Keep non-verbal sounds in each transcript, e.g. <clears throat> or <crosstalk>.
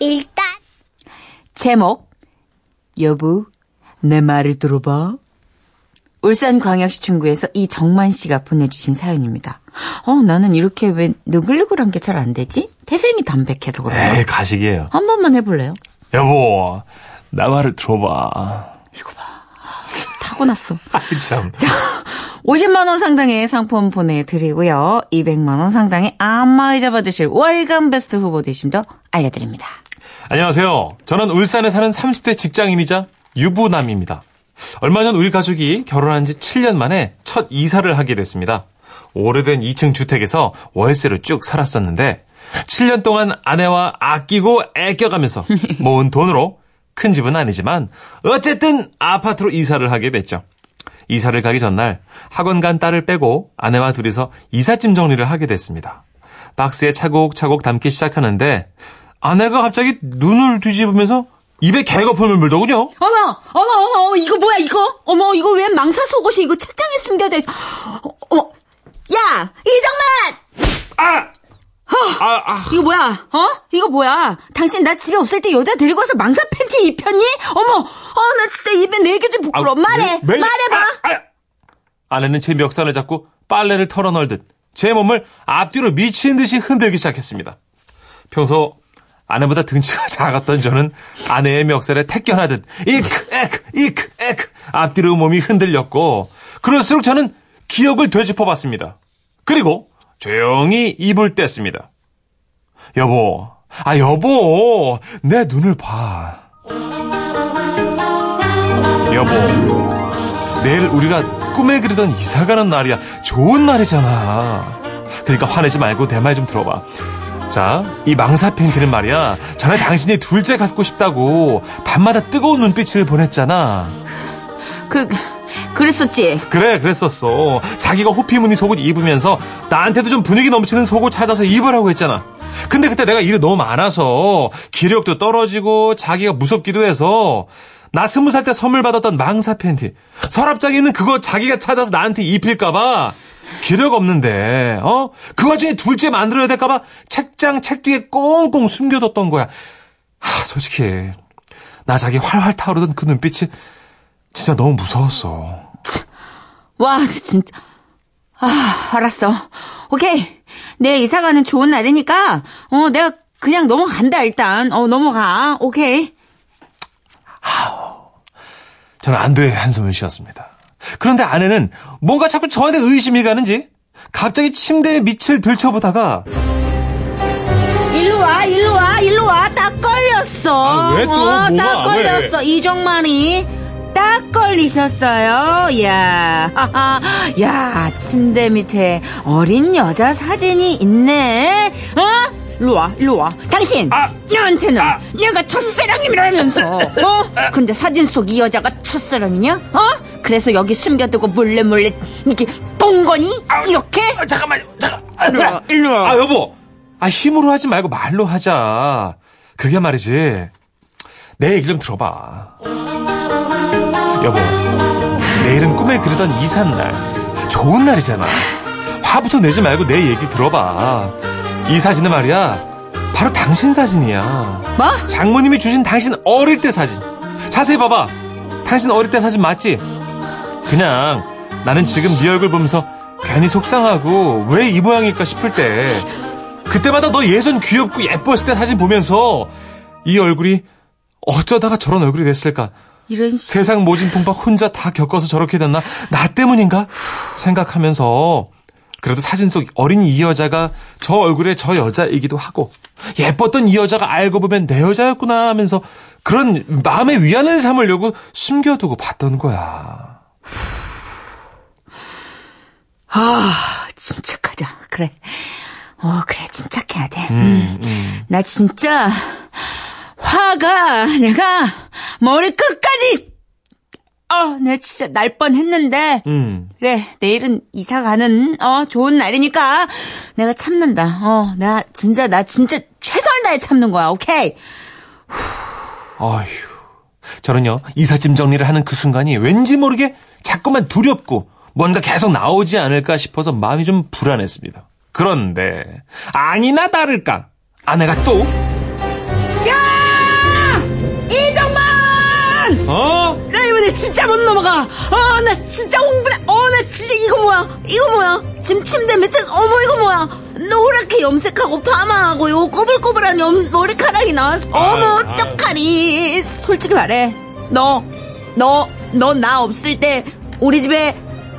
일단 제목 여보 내 말을 들어봐 울산광역시 중구에서 이정만 씨가 보내주신 사연입니다. 어 나는 이렇게 왜 느글느글한 게 잘 안 되지? 태생이 담백해서 그런가? 에이, 가식이에요. 한 번만 해볼래요? 여보, 나 말을 들어봐. 이거 봐 타고났어. <laughs> 아이, 참. <laughs> 50만 원 상당의 상품 보내드리고요. 200만 원 상당의 안마의자 받으실 월간 베스트 후보 되심도 알려드립니다. 안녕하세요. 저는 울산에 사는 30대 직장인이자 유부남입니다. 얼마 전 우리 가족이 결혼한 지 7년 만에 첫 이사를 하게 됐습니다. 오래된 2층 주택에서 월세로 쭉 살았었는데 7년 동안 아내와 아끼고 애껴가면서 <laughs> 모은 돈으로 큰 집은 아니지만 어쨌든 아파트로 이사를 하게 됐죠. 이사를 가기 전날 학원 간 딸을 빼고 아내와 둘이서 이삿짐 정리를 하게 됐습니다. 박스에 차곡차곡 담기 시작하는데 아내가 갑자기 눈을 뒤집으면서 입에 개거품을 물더군요. 어머, 어머, 어머, 이거 뭐야, 이거? 어머, 이거 왜 망사 속옷이 이거 책장에 숨겨져 있어? 어, 어머, 야, 이정만! 아! 아, 아. 이거 뭐야, 어? 이거 뭐야? 당신 나 집에 없을 때 여자 데리고 와서 망사 팬티 입혔니? 어머, 어, 나 진짜 입에 네 개도 부끄러워. 아, 말해, 매- 매- 말해봐. 아, 아. 아내는 제 멱살을 잡고 빨래를 털어널듯 제 몸을 앞뒤로 미친 듯이 흔들기 시작했습니다. 평소 아내보다 등치가 <laughs> 작았던 저는 아내의 멱살에 택견하듯 이크 에크 이크 에크 앞뒤로 몸이 흔들렸고 그럴수록 저는 기억을 되짚어봤습니다. 그리고 조용히 입을 뗐습니다. 여보, 아 여보, 내 눈을 봐. 여보, 내일 우리가 꿈에 그리던 이사 가는 날이야. 좋은 날이잖아. 그러니까 화내지 말고 내 말 좀 들어봐. 자, 이 망사 팬티는 말이야. 전에 당신이 둘째 갖고 싶다고 밤마다 뜨거운 눈빛을 보냈잖아. 그, 그랬었지. 그래, 그랬었어. 자기가 호피무늬 속옷 입으면서 나한테도 좀 분위기 넘치는 속옷 찾아서 입으라고 했잖아. 근데 그때 내가 일이 너무 많아서 기력도 떨어지고 자기가 무섭기도 해서 나 스무 살 때 선물 받았던 망사 팬티. 서랍장에 있는 그거 자기가 찾아서 나한테 입힐까봐 기력 없는데, 어? 그 와중에 둘째 만들어야 될까봐 책장 책 뒤에 꽁꽁 숨겨뒀던 거야. 하, 솔직히. 나 자기 활활 타오르던 그 눈빛이 진짜 너무 무서웠어. 와, 진짜. 아, 알았어. 오케이. 내일 이사 가는 좋은 날이니까, 어, 내가 그냥 넘어간다, 일단. 어, 넘어가. 오케이. 저는 안도의 한숨을 쉬었습니다. 그런데 아내는 뭔가 자꾸 저한테 의심이 가는지 갑자기 침대에 밑을 들춰보다가 일로 와, 일로 와, 일로 와. 딱 걸렸어. 아, 왜 또? 어, 뭐가? 딱 걸렸어. 이정만이. 딱 걸리셨어요. 야, 하하. 야, 침대 밑에 어린 여자 사진이 있네. 어? 일로 와, 일로 와. 당신, 아! 너한테는 내가 첫사랑이라면서. 어? 근데 사진 속 이 여자가 첫사랑이냐? 어? 그래서 여기 숨겨두고 몰래 몰래 이렇게 본 거니? 이렇게? 아, 잠깐만 잠깐 아, 일로 와, 일로 와. 아 여보 아 힘으로 하지 말고 말로 하자 그게 말이지 내 얘기 좀 들어봐 여보 내일은 꿈에 그리던 이삿날 좋은 날이잖아 화부터 내지 말고 내 얘기 들어봐 이 사진은 말이야 바로 당신 사진이야 뭐? 장모님이 주신 당신 어릴 때 사진. 자세히 봐봐. 당신 어릴 때 사진 맞지? 그냥 나는 지금 네 얼굴 보면서 괜히 속상하고 왜 이 모양일까 싶을 때 그때마다 너 예전 귀엽고 예뻤을 때 사진 보면서 이 얼굴이 어쩌다가 저런 얼굴이 됐을까? 이런 씨. 세상 모진 풍박 혼자 다 겪어서 저렇게 됐나? 나 때문인가? 생각하면서 그래도 사진 속 어린 이 여자가 저 얼굴의 저 여자이기도 하고 예뻤던 이 여자가 알고 보면 내 여자였구나 하면서 그런 마음의 위안을 삼으려고 숨겨두고 봤던 거야. 아, 침착하자. 그래. 어, 그래, 침착해야 돼. 음, 음. 나 진짜, 화가, 내가, 머리 끝까지, 어, 내가 진짜 날 뻔 했는데, 음. 그래, 내일은 이사 가는, 어, 좋은 날이니까, 내가 참는다. 어, 나, 진짜, 나 진짜 최선을 다해 참는 거야, 오케이? 어휴. 저는요, 이삿짐 정리를 하는 그 순간이 왠지 모르게 자꾸만 두렵고 뭔가 계속 나오지 않을까 싶어서 마음이 좀 불안했습니다. 그런데, 아니나 다를까. 아내가 또, 어? 나 이번에 진짜 못 넘어가. 아, 나 진짜 홍분해. 어, 나 진짜 이거 뭐야? 이거 뭐야? 지금 침대 밑에 어머 이거 뭐야? 노랗게 염색하고 파마하고 요 꼬불꼬불한 염, 머리카락이 나왔어. 어머 아유. 어떡하니? 솔직히 말해. 너, 너, 너 나 없을 때 우리 집에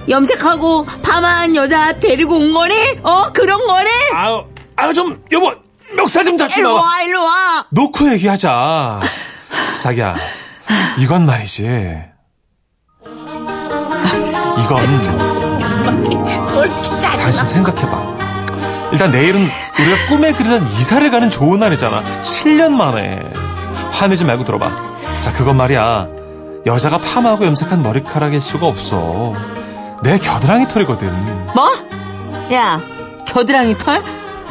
염색하고 파마한 여자 데리고 온 거니? 어, 그런 거니? 아유, 아유, 좀, 여보, 멱살 좀 잡지 일로 마. 와, 일로 와. 놓고 얘기하자. <laughs> 자기야, 이건 말이지. 이건? 다시 생각해봐. 일단 내일은 우리가 꿈에 그리던 이사를 가는 좋은 날이잖아. 7년 만에. 화내지 말고 들어봐. 자, 그건 말이야. 여자가 파마하고 염색한 머리카락일 수가 없어. 내 겨드랑이 털이거든. 뭐? 야, 겨드랑이 털?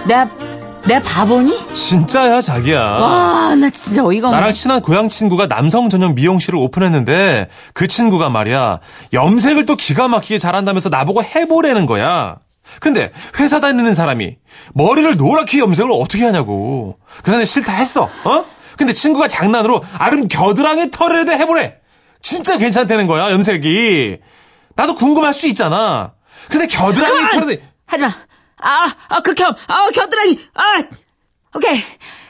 내가, 내가 바보니? 진짜야, 자기야. 와, 나 진짜 어이가 없네. 나랑 친한 고향 친구가 남성 전용 미용실을 오픈했는데 그 친구가 말이야 염색을 또 기가 막히게 잘한다면서 나보고 해보라는 거야. 근데 회사 다니는 사람이 머리를 노랗게 염색을 어떻게 하냐고. 그래서 내가 싫다 했어. 어? 근데 친구가 장난으로 아 그럼 겨드랑이 털이라도 해보래. 진짜 괜찮다는 거야 염색이. 나도 궁금할 수 있잖아. 근데 겨드랑이 그만! 털이라도 하지 마. 아, 아, 극혐. 아, 겨드랑이. 아, 오케이.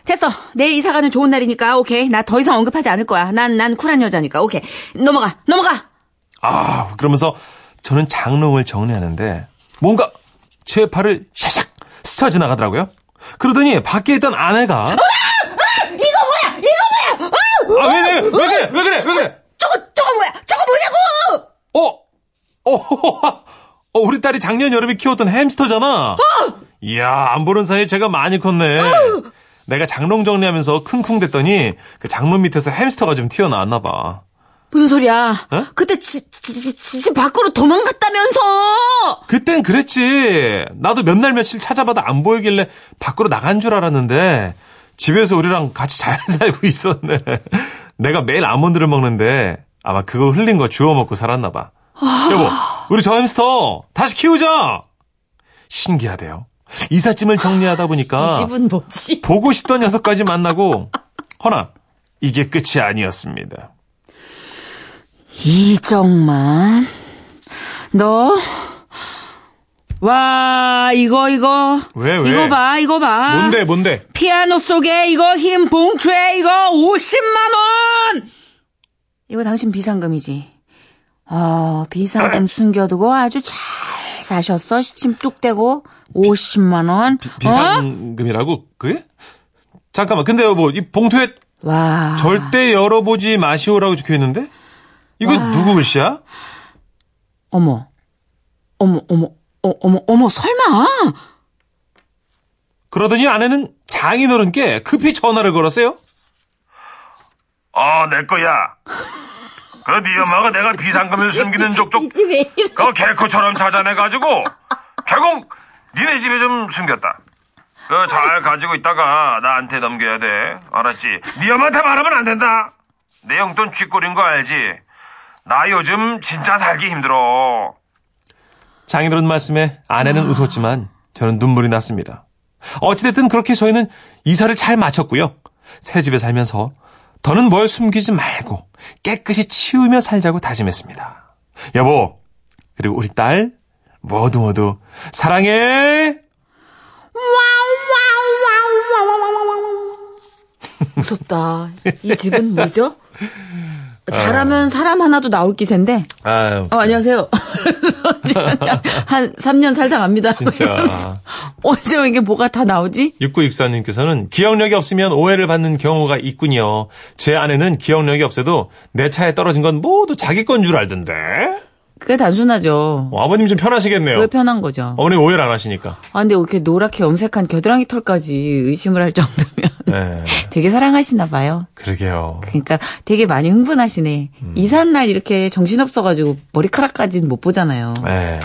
됐어. 내일 이사 가는 좋은 날이니까, 오케이. 나 더 이상 언급하지 않을 거야. 난, 난 쿨한 여자니까, 오케이. 넘어가, 넘어가! 아, 그러면서 저는 장롱을 정리하는데 뭔가 제 팔을 샤샥 스쳐 지나가더라고요. 그러더니 밖에 있던 아내가 이거 뭐야! 이거 뭐야! 아, 아, 왜, 왜, 왜 그래? 왜 그래? 왜 그래? 저거, 저거 뭐야! 저거 뭐냐고! 어? 어, <laughs> 어, 우리 딸이 작년 여름에 키웠던 햄스터잖아. 이야, 안 보는 사이에 제가 많이 컸네. 내가 장롱 정리하면서 킁킁 됐더니 그 장롱 밑에서 햄스터가 좀 튀어나왔나 봐. 무슨 소리야? 어? 그때 지, 지, 지, 지, 집 밖으로 도망갔다면서! 그땐 그랬지. 나도 몇 날 며칠 찾아봐도 안 보이길래 밖으로 나간 줄 알았는데 집에서 우리랑 같이 잘 <laughs> 살고 있었네. 내가 매일 아몬드를 먹는데 아마 그거 흘린 거 주워 먹고 살았나 봐. 여보, 우리 저 햄스터 다시 키우자. 신기하대요. 이삿짐을 정리하다 보니까 집은 뭐지? 보고 싶던 녀석까지 만나고 허나 이게 끝이 아니었습니다. 이정만, 너, 와, 이거, 이거. 왜, 왜? 이거 봐, 이거 봐. 뭔데 뭔데? 피아노 속에 이거 흰 봉투에 이거 50만원! 이거 당신 비상금이지. 아, 비상금 숨겨두고 아주 잘 사셨어. 시침 뚝 떼고 50만원. 어? 비상금이라고? 그게? 잠깐만. 근데 여보, 이 봉투에 와. 절대 열어보지 마시오라고 적혀 있는데? 이거 누구 글씨야? 어머. 어머, 어머, 어, 어머, 어머, 설마! 그러더니 아내는 장인어른께 급히 전화를 걸었어요. 어, 내 거야. 그네 엄마가 내가 비상금을 숨기는 족족 이 집에 이런. 그 개코처럼 찾아내가지고 결국 니네 집에 좀 숨겼다. 그 잘 가지고 있다가 나한테 넘겨야 돼. 알았지? 네 엄마한테 말하면 안 된다. 내 용돈 쥐꼬린 거 알지? 나 요즘 진짜 살기 힘들어. 장인어른 말씀에 아내는 웃었지만 저는 눈물이 났습니다. 어찌됐든 그렇게 저희는 이사를 잘 마쳤고요. 새 집에 살면서 더는 뭘 숨기지 말고 깨끗이 치우며 살자고 다짐했습니다. 여보, 그리고 우리 딸 모두 모두 사랑해! 무섭다. 이 집은 뭐죠? 잘하면 사람 하나도 나올 기세인데. 아유, 어, 안녕하세요. <laughs> 한 3년 살다 갑니다. 진짜. <laughs> 어째 이게 뭐가 다 나오지? 6964님께서는 기억력이 없으면 오해를 받는 경우가 있군요. 제 아내는 기억력이 없어도 내 차에 떨어진 건 모두 자기 건 줄 알던데. 그게 단순하죠. 어, 아버님 좀 편하시겠네요. 그게 편한 거죠. 어머니 오해를 안 하시니까. 아, 근데 이렇게 노랗게 염색한 겨드랑이 털까지 의심을 할 정도면 네, <laughs> 되게 사랑하시나 봐요. 그러게요. 그러니까 되게 많이 흥분하시네. 음. 이사한 날 이렇게 정신없어가지고 머리카락까지는 못 보잖아요. 네.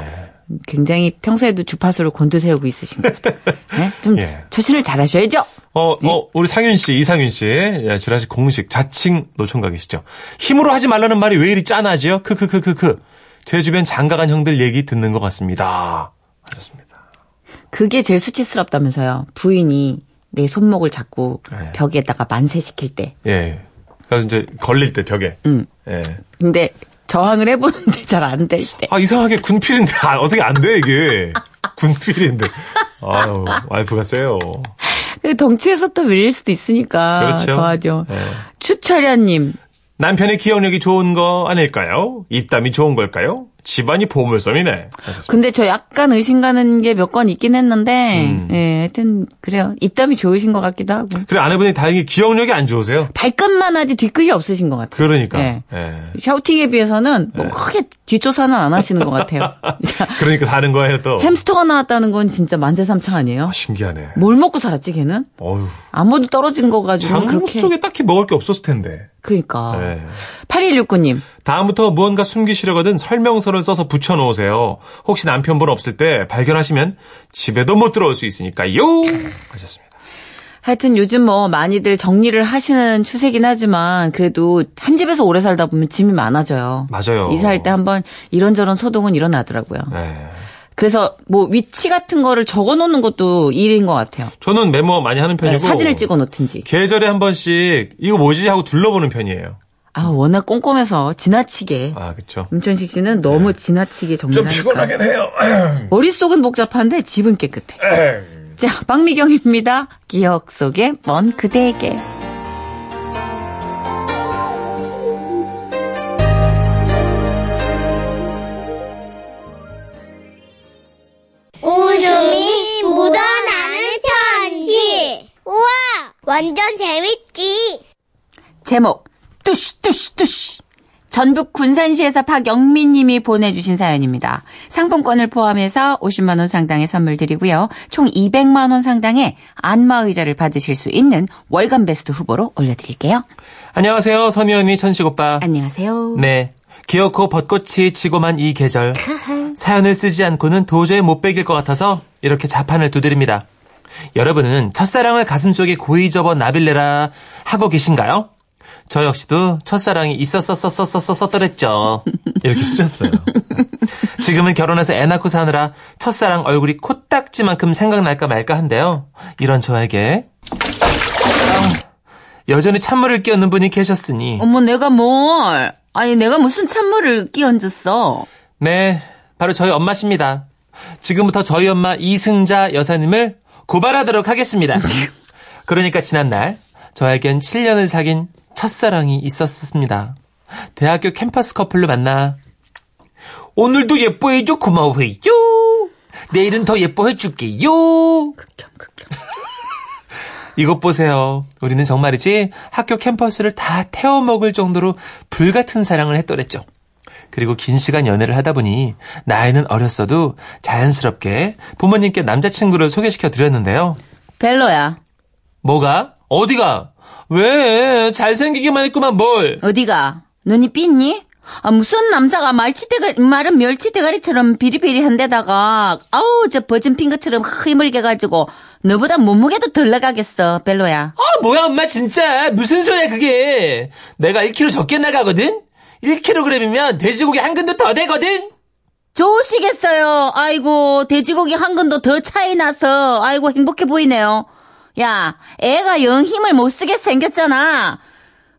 굉장히 평소에도 주파수를 곤두세우고 있으신 것 같아요. <laughs> 네? 좀 예. 조신을 잘하셔야죠. 어, 네. 어, 우리 상윤 씨, 이상윤 씨, 예, 지라시 공식 자칭 노총각이시죠. 힘으로 하지 말라는 말이 왜 이리 짠하지요? 크크크크크. 제 주변 장가간 형들 얘기 듣는 것 같습니다. 하셨습니다. 그게 제일 수치스럽다면서요. 부인이 내 손목을 잡고 네. 벽에다가 만세시킬 때. 예. 그래서 이제 걸릴 때 벽에. 음. 예. 근데 저항을 해보는데 <laughs> 잘 안 될 때. 아, 이상하게 군필인데, 아, 어떻게 안 돼, 이게. 군필인데. 아유, 와이프가 세요. 근데 덩치에서 또 밀릴 수도 있으니까 그렇죠. 더하죠. 예. 추철야님 남편의 기억력이 좋은 거 아닐까요? 입담이 좋은 걸까요? 집안이 보물섬이네. 하셨습니다. 근데 저 약간 의심 가는 게 몇 건 있긴 했는데, 음. 예, 하여튼, 그래요. 입담이 좋으신 것 같기도 하고. 그래, 아내분이 다행히 기억력이 안 좋으세요? 발끝만 하지 뒤끝이 없으신 것 같아요. 그러니까. 예. 예. 샤우팅에 비해서는 뭐 크게 뒷조사는 안 하시는 것 같아요. <laughs> <laughs> 그러니까 사는 거예요, 또. 햄스터가 나왔다는 건 진짜 만세삼창 아니에요? 아, 신기하네. 뭘 먹고 살았지, 걔는? 어휴. 아무도 떨어진 거 가지고 장국 그렇게. 쪽에 딱히 먹을 게 없었을 텐데. 그러니까. 예. 8169님. 다음부터 무언가 숨기시려거든 설명서 를 써서 붙여 놓으세요. 혹시 남편분 없을 때 발견하시면 집에도 못 들어올 수 있으니까요. 하셨습니다. 하여튼 요즘 뭐 많이들 정리를 하시는 추세긴 하지만 그래도 한 집에서 오래 살다 보면 짐이 많아져요. 맞아요. 이사할 때 한번 이런저런 소동은 일어나더라고요. 네. 그래서 뭐 위치 같은 거를 적어 놓는 것도 일인 것 같아요. 저는 메모 많이 하는 네, 편이고 사진을 찍어 놓든지. 계절에 한 번씩 이거 뭐지 하고 둘러보는 편이에요. 아, 워낙 꼼꼼해서 지나치게. 아, 그렇죠. 임천식 씨는 너무 지나치게 정리하니까. 해요. <clears throat> 머릿속은 복잡한데 집은 깨끗해. <clears throat> 자, 박미경입니다. 기억 속에 먼 그대에게. 웃음이 묻어나는 편지. 우와, 완전 재밌지. 제목 뚜시 뚜시 뚜시 전북 군산시에서 박영민 님이 보내주신 사연입니다. 상품권을 포함해서 50만 원 상당의 선물 드리고요. 총 200만 원 상당의 안마 의자를 받으실 수 있는 월간 베스트 후보로 올려드릴게요. 안녕하세요. 선희 언니, 천식 오빠. 안녕하세요. 네. 기어코 벚꽃이 지고만 이 계절. <laughs> 사연을 쓰지 않고는 도저히 못 베길 것 같아서 이렇게 자판을 두드립니다. 여러분은 첫사랑을 가슴속에 고이 접어 나빌레라 하고 계신가요? 저 역시도 첫사랑이 있었었었었었었더랬죠. 이렇게 쓰셨어요. 지금은 결혼해서 애 낳고 사느라 첫사랑 얼굴이 코딱지만큼 생각날까 말까 한데요. 이런 저에게 아, 여전히 찬물을 끼얹는 분이 계셨으니 어머 내가 뭘? 아니 내가 무슨 찬물을 끼얹었어? 네, 바로 저희 엄마십니다. 지금부터 저희 엄마 이승자 여사님을 고발하도록 하겠습니다. <laughs> 그러니까 지난날 저에겐 7년을 사귄 첫사랑이 있었습니다. 대학교 캠퍼스 커플로 만나 오늘도 예뻐해줘 고마워해요. 내일은 더 예뻐해줄게요. 극혐 극혐. <laughs> 이것 보세요. 우리는 정말이지 학교 캠퍼스를 다 태워 먹을 정도로 불같은 사랑을 했더랬죠. 그리고 긴 시간 연애를 하다 보니 나이는 어렸어도 자연스럽게 부모님께 남자친구를 소개시켜 드렸는데요. 벨로야 뭐가? 어디가? 왜? 잘생기기만 했구만 뭘? 어디가? 눈이 삐니? 아, 무슨 남자가 말치대가리, 말은 멸치대가리처럼 비리비리한데다가, 아우, 저 버진 핑크처럼 흐물게 가지고, 너보다 몸무게도 덜 나가겠어, 벨로야. 아 뭐야 엄마 진짜 무슨 소리야 그게 내가 1kg 적게 나가거든? 1kg이면 돼지고기 한 근도 더 되거든? 좋으시겠어요. 아이고, 돼지고기 한 근도 더 차이 나서, 아이고, 행복해 보이네요. 야, 애가 영 힘을 못 쓰게 생겼잖아.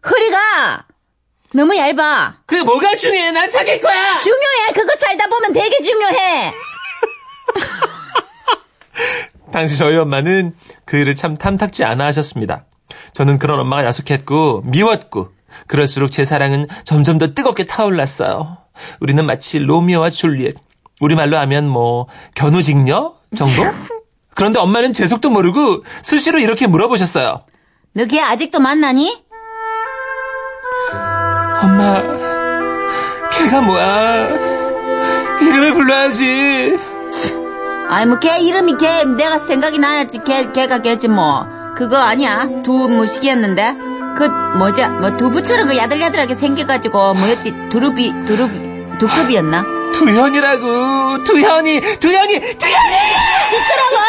허리가 너무 얇아. 그게 뭐가 중요해 난 사귈 거야 중요해. 그거 살다 보면 되게 중요해. <laughs> 당시 저희 엄마는 그 일을 참 탐탁지 않아 하셨습니다. 저는 그런 엄마가 야속했고 미웠고 그럴수록 제 사랑은 점점 더 뜨겁게 타올랐어요. 우리는 마치 로미오와 줄리엣 우리말로 하면 뭐 견우직녀 정도? <laughs> 그런데 엄마는 제 속도 모르고 수시로 이렇게 물어보셨어요. 너 걔 아직도 만나니? 엄마 걔가 뭐야 이름을 불러야지 아이, 뭐, 걔 이름이 걔, 내가 생각이 나야지. 걔, 걔가 걔지, 뭐. 그거 아니야. 두 무식이었는데. 그, 뭐지, 뭐, 두부처럼 그 야들야들하게 생겨가지고, 뭐였지, 두루비, 두루비, 두급이었나? 두현이라고 두현이 두현이 두현이 시끄러워!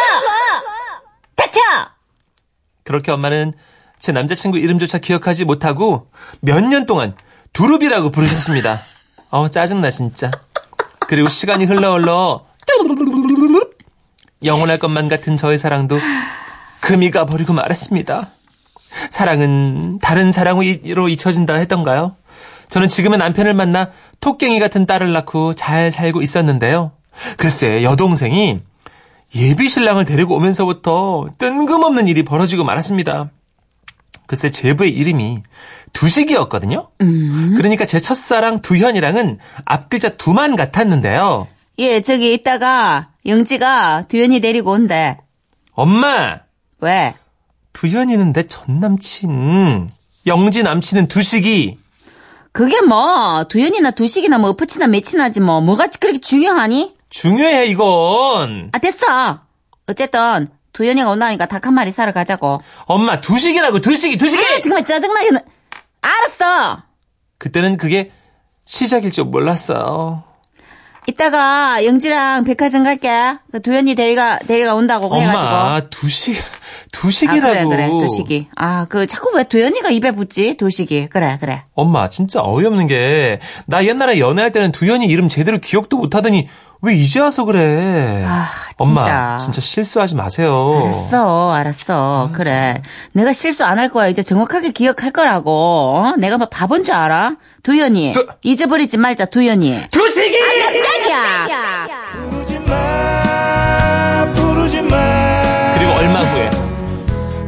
닥쳐! 그렇게 엄마는 제 남자친구 이름조차 기억하지 못하고 몇 년 동안 두릅이라고 부르셨습니다. 어 짜증나 진짜. 그리고 시간이 흘러 흘러 영원할 것만 같은 저의 사랑도 금이 가버리고 말았습니다. 사랑은 다른 사랑으로 잊혀진다 했던가요? 저는 지금의 남편을 만나 토깽이 같은 딸을 낳고 잘 살고 있었는데요. 글쎄, 여동생이 예비 신랑을 데리고 오면서부터 뜬금없는 일이 벌어지고 말았습니다. 글쎄, 제부의 이름이 두식이었거든요? 그러니까 제 첫사랑 두현이랑은 앞글자 두만 같았는데요. 예, 저기 이따가 영지가 두현이 데리고 온대. 엄마! 왜? 두현이는 내 전 남친. 영지 남친은 두식이. 그게 뭐 두현이나 두식이나 뭐 엎치나 매치나지 뭐 뭐가 그렇게 중요하니? 중요해, 이건. 아 됐어. 어쨌든 두현이가 온다니까 닭 한 마리 사러 가자고. 엄마, 두식이라고, 두식이, 두식이! 아 정말 짜증나게. 는- 알았어. 그때는 그게 시작일 줄 몰랐어요. 이따가 영지랑 백화점 갈게. 그 두현이 데리가 데리가 온다고 해가지고. 엄마, 두식, 아 두식이라고. 그래 그래 두식이. 아 그 자꾸 왜 두현이가 입에 붙지? 두식이. 그래 그래. 엄마, 진짜 어이없는 게, 나 옛날에 연애할 때는 두현이 이름 제대로 기억도 못 하더니, 왜 이제 와서 그래? 아, 엄마, 진짜. 진짜 실수하지 마세요. 알았어, 알았어. 그래. 내가 실수 안 할 거야. 이제 정확하게 기억할 거라고. 어? 내가 뭐 바본 줄 알아? 두현이. 두- 잊어버리지 말자, 두현이. 두식이! 깜짝이야! 그리고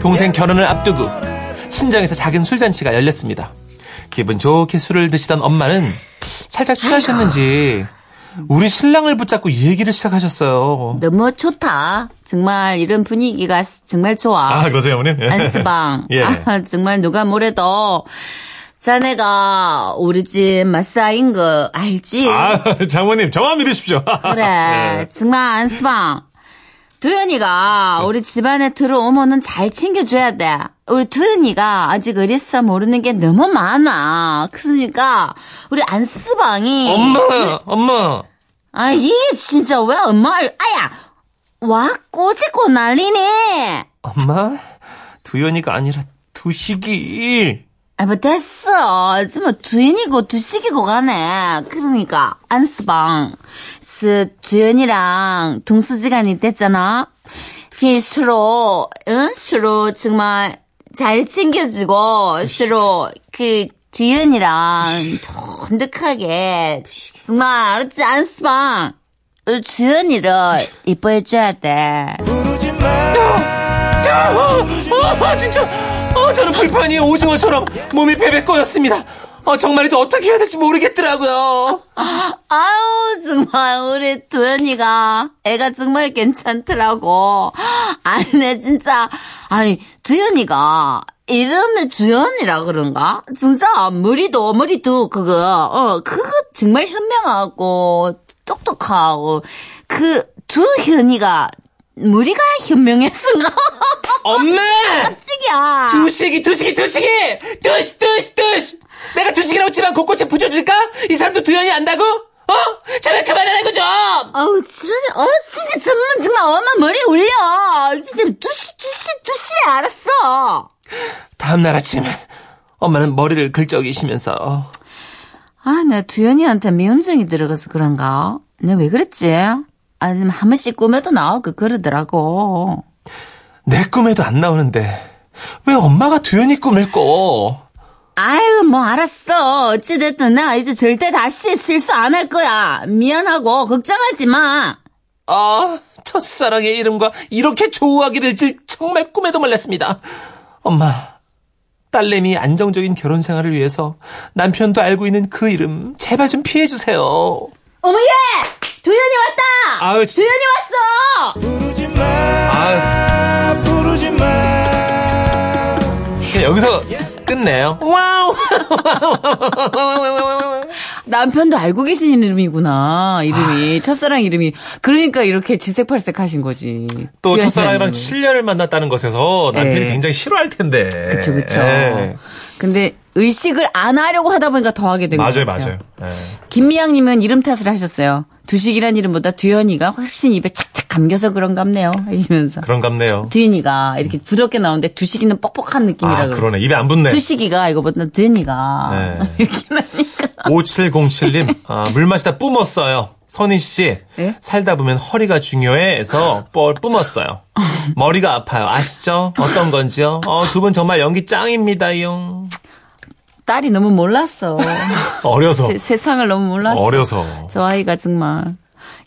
동생 결혼을 앞두고, 신장에서 작은 술잔치가 열렸습니다. 기분 좋게 술을 드시던 엄마는 살짝 취하셨는지, 우리 신랑을 붙잡고 얘기를 시작하셨어요. 너무 좋다. 정말 이런 분위기가 정말 좋아. 그러세요, 어머님? 안스방. <laughs> 예. 아, 정말 누가 뭐래도 자네가 우리 집 마사인 거 알지? 아, <laughs> 장모님, 저만 믿으십시오. 그래. <laughs> 예. 정말 안스방. 두현이가 우리 집안에 들어오면은 잘 챙겨줘야 돼. 우리 두현이가 아직 어렸어 모르는 게 너무 많아. 그러니까 우리 안스방이 엄마, 엄마. 아 이게 진짜 왜 엄마를 아야 와 꼬집고 난리니. 엄마? 두연이가 아니라 두식이. 아, 뭐 됐어. 지금 두현이고 두식이고 가네. 그러니까 안스방. 그 두현이랑 동수지간이 됐잖아. 그 서로 응? 서로 정말 잘 챙겨주고 서로 그 두현이랑 돈득하게 정말 알았지 안스방. 어, 두현이를 이뻐해줘야 돼. 아, 진짜. 아, 저는 불판이 오징어처럼 몸이 베베 꼬였습니다. 아, 정말이죠. 어떻게 해야 될지 모르겠더라고요. 아유, 정말, 우리 두현이가, 애가 정말 괜찮더라고. 아니, 내 진짜, 아니, 두현이가, 이름이 두현이라 그런가? 진짜, 머리도, 머리도, 그거, 어, 그거 정말 현명하고, 똑똑하고, 그, 두현이가, 머리가 현명했은가? 엄마! <laughs> 깜짝이야. 두식이, 두식이, 두식이! 두시, 두시, 두시! 내가 두식이라고 집안 곳곳에 붙여줄까? 이 사람도 두연이 안다고? 어? 제발 그만하라고 좀! 아우, 지랄이, 어, 진짜, 정말, 정말, 엄마 머리 울려. 진짜, 두시, 두시, 두시, 알았어. 다음날 아침, 엄마는 머리를 긁적이시면서, 아, 나 두현이한테 미운정이 들어가서 그런가? 내가 왜 그랬지? 아니면 한 번씩 꿈에도 나오고 그러더라고. 내 꿈에도 안 나오는데, 왜 엄마가 두연이 꿈을 꿔? 아유, 뭐, 알았어. 어찌됐든 내가 이제 절대 다시 실수 안 할 거야. 미안하고, 걱정하지 마. 아, 첫사랑의 이름과 이렇게 조우하게 될 줄 정말 꿈에도 몰랐습니다. 엄마, 딸내미 안정적인 결혼 생활을 위해서 남편도 알고 있는 그 이름 제발 좀 피해주세요. 어머, 얘! 두현이 왔다! 아유, 진- 두현이 왔어! 아유. 그냥 여기서 끝내요. wow. <laughs> 남편도 알고 계신 이름이구나. 이름이. 첫사랑 이름이. 그러니까 이렇게 지색팔색 하신 거지. 또 첫사랑이랑 이름이. 7년을 만났다는 것에서 남편이 네. 굉장히 싫어할 텐데. 그쵸, 그쵸. 예. 근데 의식을 안 하려고 하다 보니까 더 하게 된 맞아요, 것 같아요. 맞아요. 예. 김미양님은 이름 탓을 하셨어요. 두식이란 이름보다 두현이가 훨씬 입에 착착 감겨서 그런갑네요. 하시면서. <laughs> 그런갑네요. 두현이가 이렇게 부드럽게 나오는데 두식이는 뻑뻑한 느낌이라 아. 그러네. 입에 안 붙네. 두식이가 이거보다 두현이가 네. <laughs> 이렇게 나니까. 5707님, 아, 물 마시다 뿜었어요. 선희 씨, 예? 살다 보면 허리가 중요해서 뻘 뿜었어요. 머리가 아파요. 아시죠? 어떤 건지요? 어, 두 분 정말 연기 짱입니다요. 딸이 너무 몰랐어. <laughs> 어려서. 세, 세상을 너무 몰랐어. 어려서. 저 아이가 정말.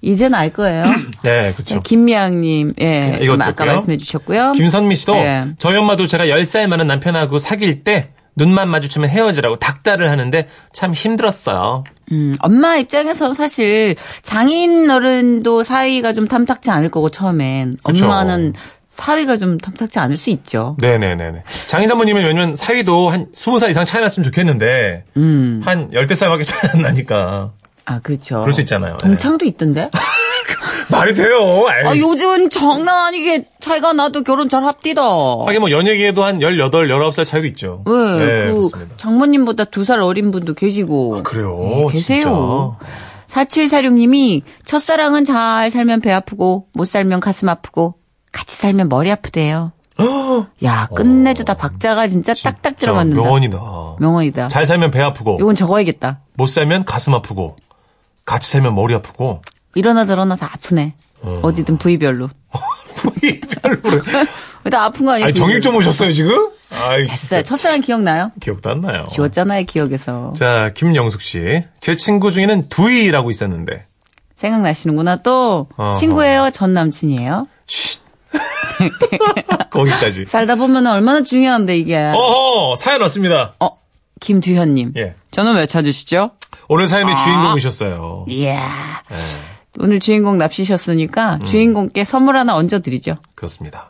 이제는 알 거예요. <clears throat> 네, 그렇죠. 김미양님, 예. 이거 아까? 말씀해 주셨고요. 김선미 씨도 예. 저희 엄마도 제가 10살 많은 남편하고 사귈 때 눈만 마주치면 헤어지라고 닥달을 하는데 참 힘들었어요. 음, 엄마 입장에서 사실 장인 어른도 사이가 좀 탐탁지 않을 거고 처음엔 그쵸. 엄마는 사위가 좀 탐탁지 않을 수 있죠. 네네네네. 장인 사모님은 왜냐면 사위도 한 20살 이상 차이 났으면 좋겠는데, 음, 한 열대 살밖에 차이 안 나니까. 아 그렇죠. 그럴 수 있잖아요. 동창도 있던데? <laughs> 말이 돼요. 에이. 아 요즘은 장난 아니게 차이가 나도 결혼 잘 합디다. 하긴 뭐 연예계에도 한 18, 19살 차이도 있죠. 네, 그 그렇습니다. 장모님보다 두 살 어린 분도 계시고. 그래요. 네, 계세요. 진짜. 4746님이 첫사랑은 잘 살면 배 아프고 못 살면 가슴 아프고 같이 살면 머리 아프대요. <gasps> 야 끝내주다 박자가 진짜 딱딱 자, 들어맞는다. 명언이다. 명언이다. 잘 살면 배 아프고, 이건 적어야겠다. 못 살면 가슴 아프고, 같이 살면 머리 아프고, 이러나 저러나 다 아프네. 어. 디든 부위별로. <laughs> 부위별로. <laughs> 다 아픈 거 아니에요? 아니, 정육 좀 오셨어요, 지금? 아이, 됐어요. 첫사랑 기억나요? 기억도 안 나요. 지웠잖아요, 기억에서. 자, 김영숙 씨. 제 친구 중에는 두이라고 있었는데. 생각나시는구나. 또, 어허. 친구예요? 전 남친이에요? 쉿. <laughs> 거기까지. 살다 보면 얼마나 중요한데, 이게. 어허! 사연 왔습니다. 어, 김두현님. 예. 저는 왜 찾으시죠? 오늘 사연의 아. 주인공이셨어요. 이야. 네. 오늘 주인공 납치셨으니까 음. 주인공께 선물 하나 얹어드리죠. 그렇습니다.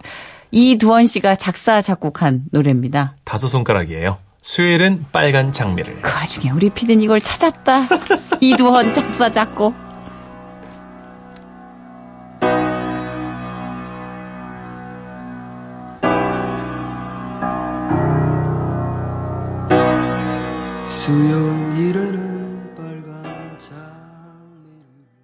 이두원 씨가 작사, 작곡한 노래입니다. 다섯 손가락이에요. 수요일은 빨간 장미를. 그 와중에 우리 피디는 이걸 찾았다. <laughs> 이두원 작사, 작곡.